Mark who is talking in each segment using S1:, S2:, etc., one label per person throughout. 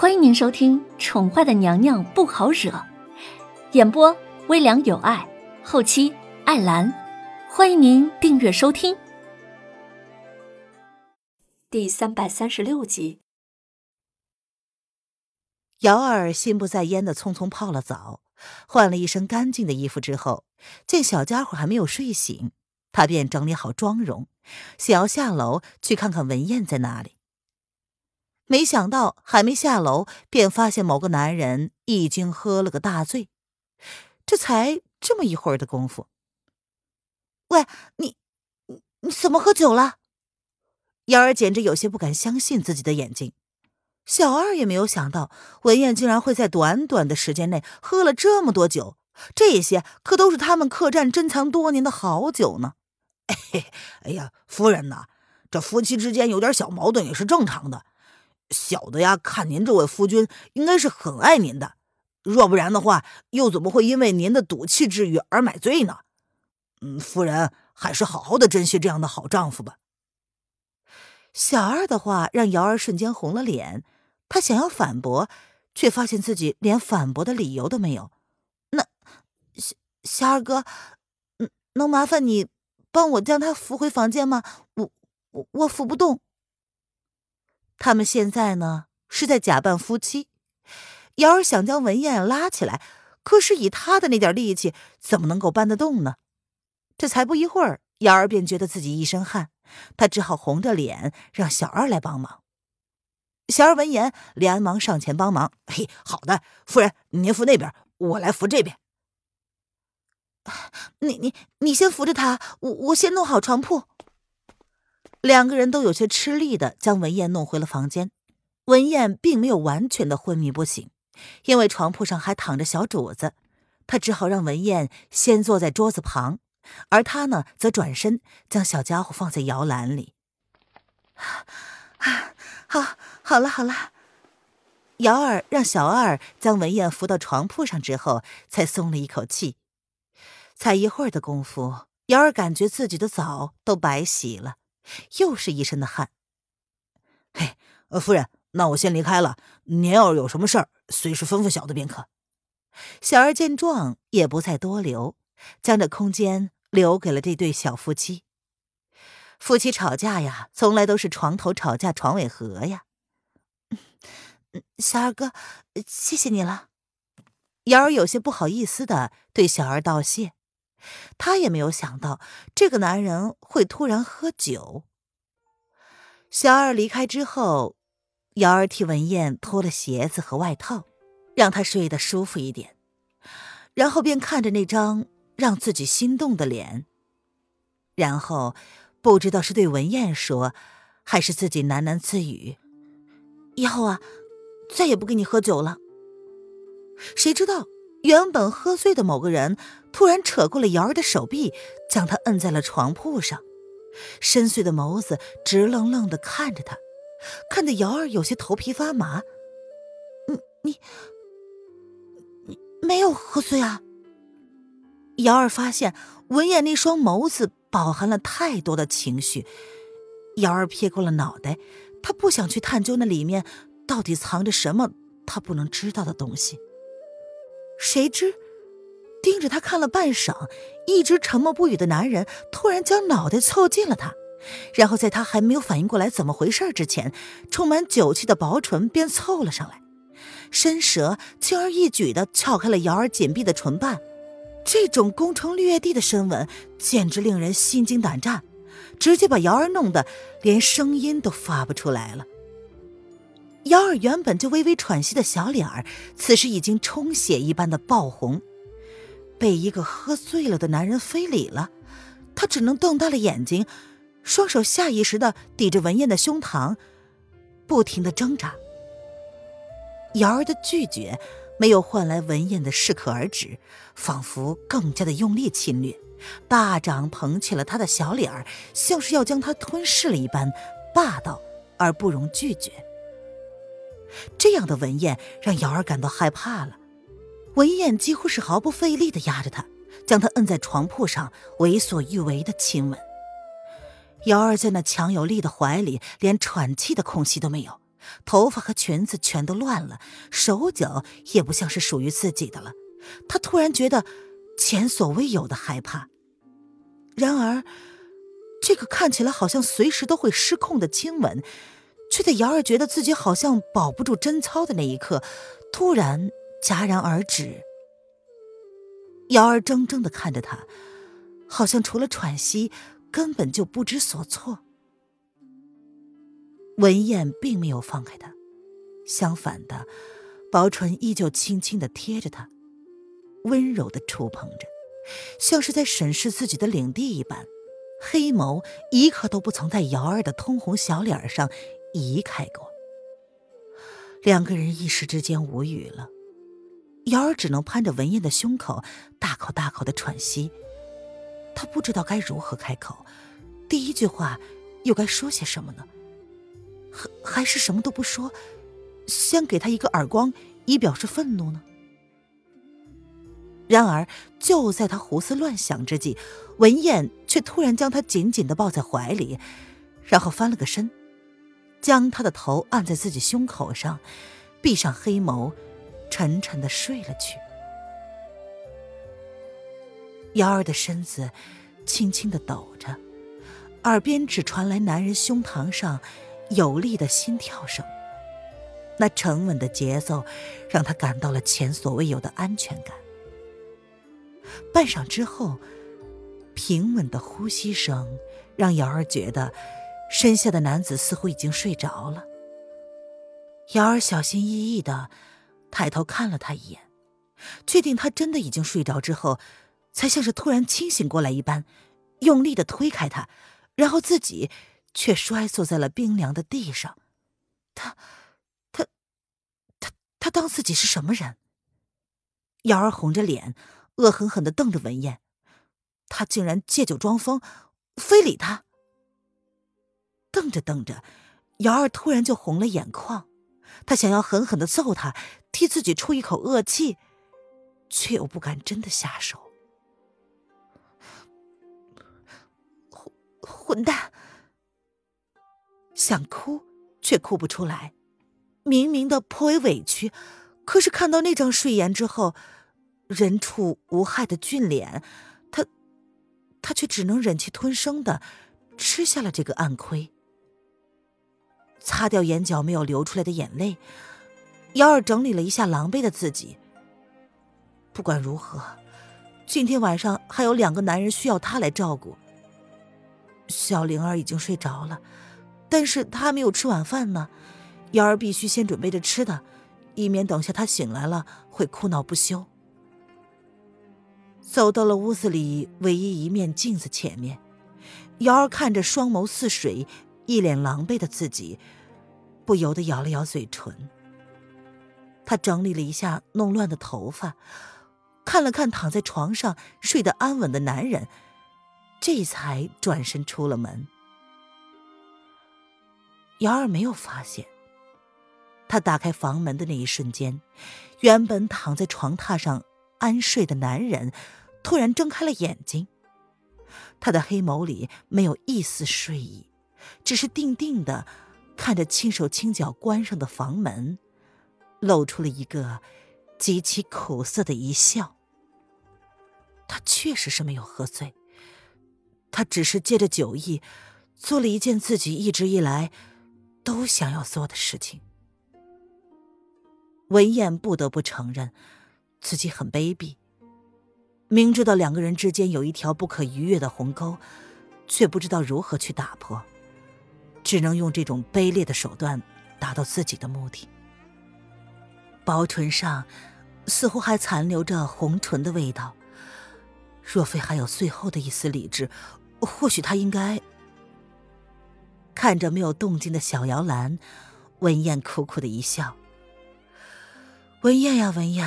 S1: 欢迎您收听《宠坏的娘娘不好惹》，演播微凉有爱，后期艾兰。欢迎您订阅收听。第三百三十六集，
S2: 瑶儿心不在焉的匆匆泡了澡，换了一身干净的衣服之后，见小家伙还没有睡醒，他便整理好妆容，想要下楼去看看文燕在哪里。没想到还没下楼，便发现某个男人已经喝了个大醉。这才这么一会儿的功夫，喂，你你怎么喝酒了？瑶儿简直有些不敢相信自己的眼睛。小二也没有想到文燕竟然会在短短的时间内喝了这么多酒，这些可都是他们客栈珍藏多年的好酒呢。
S3: 哎呀，夫人呐，这夫妻之间有点小矛盾也是正常的。小的呀，看您这位夫君应该是很爱您的，若不然的话，又怎么会因为您的赌气之语而买醉呢？嗯，夫人还是好好的珍惜这样的好丈夫吧。
S2: 小二的话让瑶儿瞬间红了脸，她想要反驳，却发现自己连反驳的理由都没有。那小小二哥，嗯，能麻烦你帮我将他扶回房间吗？我我我扶不动。他们现在呢是在假扮夫妻，瑶儿想将文燕拉起来，可是以她的那点力气，怎么能够搬得动呢？这才不一会儿，瑶儿便觉得自己一身汗，她只好红着脸让小二来帮忙。小二闻言，连忙上前帮忙：“
S3: 嘿，好的，夫人，您扶那边，我来扶这边。
S2: 你你你先扶着他，我我先弄好床铺。”两个人都有些吃力的将文燕弄回了房间。文燕并没有完全的昏迷不醒，因为床铺上还躺着小主子，他只好让文燕先坐在桌子旁，而他呢，则转身将小家伙放在摇篮里。啊，好，好了，好了。瑶儿让小二将文燕扶到床铺上之后，才松了一口气。才一会儿的功夫，瑶儿感觉自己的澡都白洗了。又是一身的汗。
S3: 嘿，夫人，那我先离开了。您要是有什么事儿，随时吩咐小的便可。
S2: 小二见状，也不再多留，将这空间留给了这对小夫妻。夫妻吵架呀，从来都是床头吵架床尾和呀。小二哥，谢谢你了。瑶儿有些不好意思的对小二道谢。他也没有想到这个男人会突然喝酒。小二离开之后，瑶儿替文燕脱了鞋子和外套，让她睡得舒服一点，然后便看着那张让自己心动的脸，然后不知道是对文燕说，还是自己喃喃自语：“以后啊，再也不跟你喝酒了。”谁知道？原本喝醉的某个人突然扯过了瑶儿的手臂，将她摁在了床铺上，深邃的眸子直愣愣的看着她，看得瑶儿有些头皮发麻。你你你没有喝醉啊？瑶儿发现文燕那双眸子饱含了太多的情绪，瑶儿撇过了脑袋，她不想去探究那里面到底藏着什么她不能知道的东西。谁知，盯着他看了半晌，一直沉默不语的男人突然将脑袋凑近了他，然后在他还没有反应过来怎么回事之前，充满酒气的薄唇便凑了上来，伸舌轻而易举地撬开了瑶儿紧闭的唇瓣。这种攻城略地的深吻简直令人心惊胆战，直接把瑶儿弄得连声音都发不出来了。瑶儿原本就微微喘息的小脸儿，此时已经充血一般的爆红，被一个喝醉了的男人非礼了，她只能瞪大了眼睛，双手下意识的抵着文燕的胸膛，不停的挣扎。瑶儿的拒绝没有换来文燕的适可而止，仿佛更加的用力侵略，大掌捧起了她的小脸儿，像是要将她吞噬了一般，霸道而不容拒绝。这样的文燕让瑶儿感到害怕了。文燕几乎是毫不费力的压着他，将他摁在床铺上，为所欲为的亲吻。瑶儿在那强有力的怀里，连喘气的空隙都没有，头发和裙子全都乱了，手脚也不像是属于自己的了。他突然觉得前所未有的害怕。然而，这个看起来好像随时都会失控的亲吻，却在瑶儿觉得自己好像保不住贞操的那一刻，突然戛然而止。瑶儿怔怔的看着他，好像除了喘息，根本就不知所措。文燕并没有放开他，相反的，薄唇依旧轻轻的贴着他，温柔的触碰着，像是在审视自己的领地一般，黑眸一刻都不曾在瑶儿的通红小脸上移开过。两个人一时之间无语了，瑶儿只能攀着文燕的胸口，大口大口的喘息。他不知道该如何开口，第一句话又该说些什么呢？还还是什么都不说，先给他一个耳光以表示愤怒呢？然而就在他胡思乱想之际，文燕却突然将他紧紧的抱在怀里，然后翻了个身，将他的头按在自己胸口上，闭上黑眸，沉沉的睡了去。瑶儿的身子轻轻的抖着，耳边只传来男人胸膛上。有力的心跳声，那沉稳的节奏，让他感到了前所未有的安全感。半晌之后，平稳的呼吸声让瑶儿觉得身下的男子似乎已经睡着了。瑶儿小心翼翼的抬头看了他一眼，确定他真的已经睡着之后，才像是突然清醒过来一般，用力的推开他，然后自己。却摔坐在了冰凉的地上。他，他，他，他当自己是什么人？瑶儿红着脸，恶狠狠的瞪着文燕。他竟然借酒装疯，非礼他。瞪着瞪着，瑶儿突然就红了眼眶。她想要狠狠的揍他，替自己出一口恶气，却又不敢真的下手。混混蛋！想哭，却哭不出来，明明的颇为委屈，可是看到那张睡颜之后，人畜无害的俊脸，他，他却只能忍气吞声的吃下了这个暗亏。擦掉眼角没有流出来的眼泪，瑶儿整理了一下狼狈的自己。不管如何，今天晚上还有两个男人需要他来照顾。小灵儿已经睡着了。但是她还没有吃晚饭呢，瑶儿必须先准备着吃的，以免等下她醒来了会哭闹不休。走到了屋子里唯一一面镜子前面，瑶儿看着双眸似水、一脸狼狈的自己，不由得咬了咬嘴唇。她整理了一下弄乱的头发，看了看躺在床上睡得安稳的男人，这才转身出了门。瑶儿没有发现，他打开房门的那一瞬间，原本躺在床榻上安睡的男人突然睁开了眼睛。他的黑眸里没有一丝睡意，只是定定的看着轻手轻脚关上的房门，露出了一个极其苦涩的一笑。他确实是没有喝醉，他只是借着酒意，做了一件自己一直以来。都想要做的事情，文燕不得不承认，自己很卑鄙。明知道两个人之间有一条不可逾越的鸿沟，却不知道如何去打破，只能用这种卑劣的手段达到自己的目的。薄唇上似乎还残留着红唇的味道，若非还有最后的一丝理智，或许他应该。看着没有动静的小摇篮，文燕苦苦的一笑。文燕呀，文燕，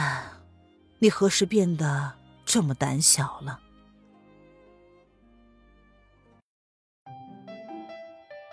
S2: 你何时变得这么胆小了？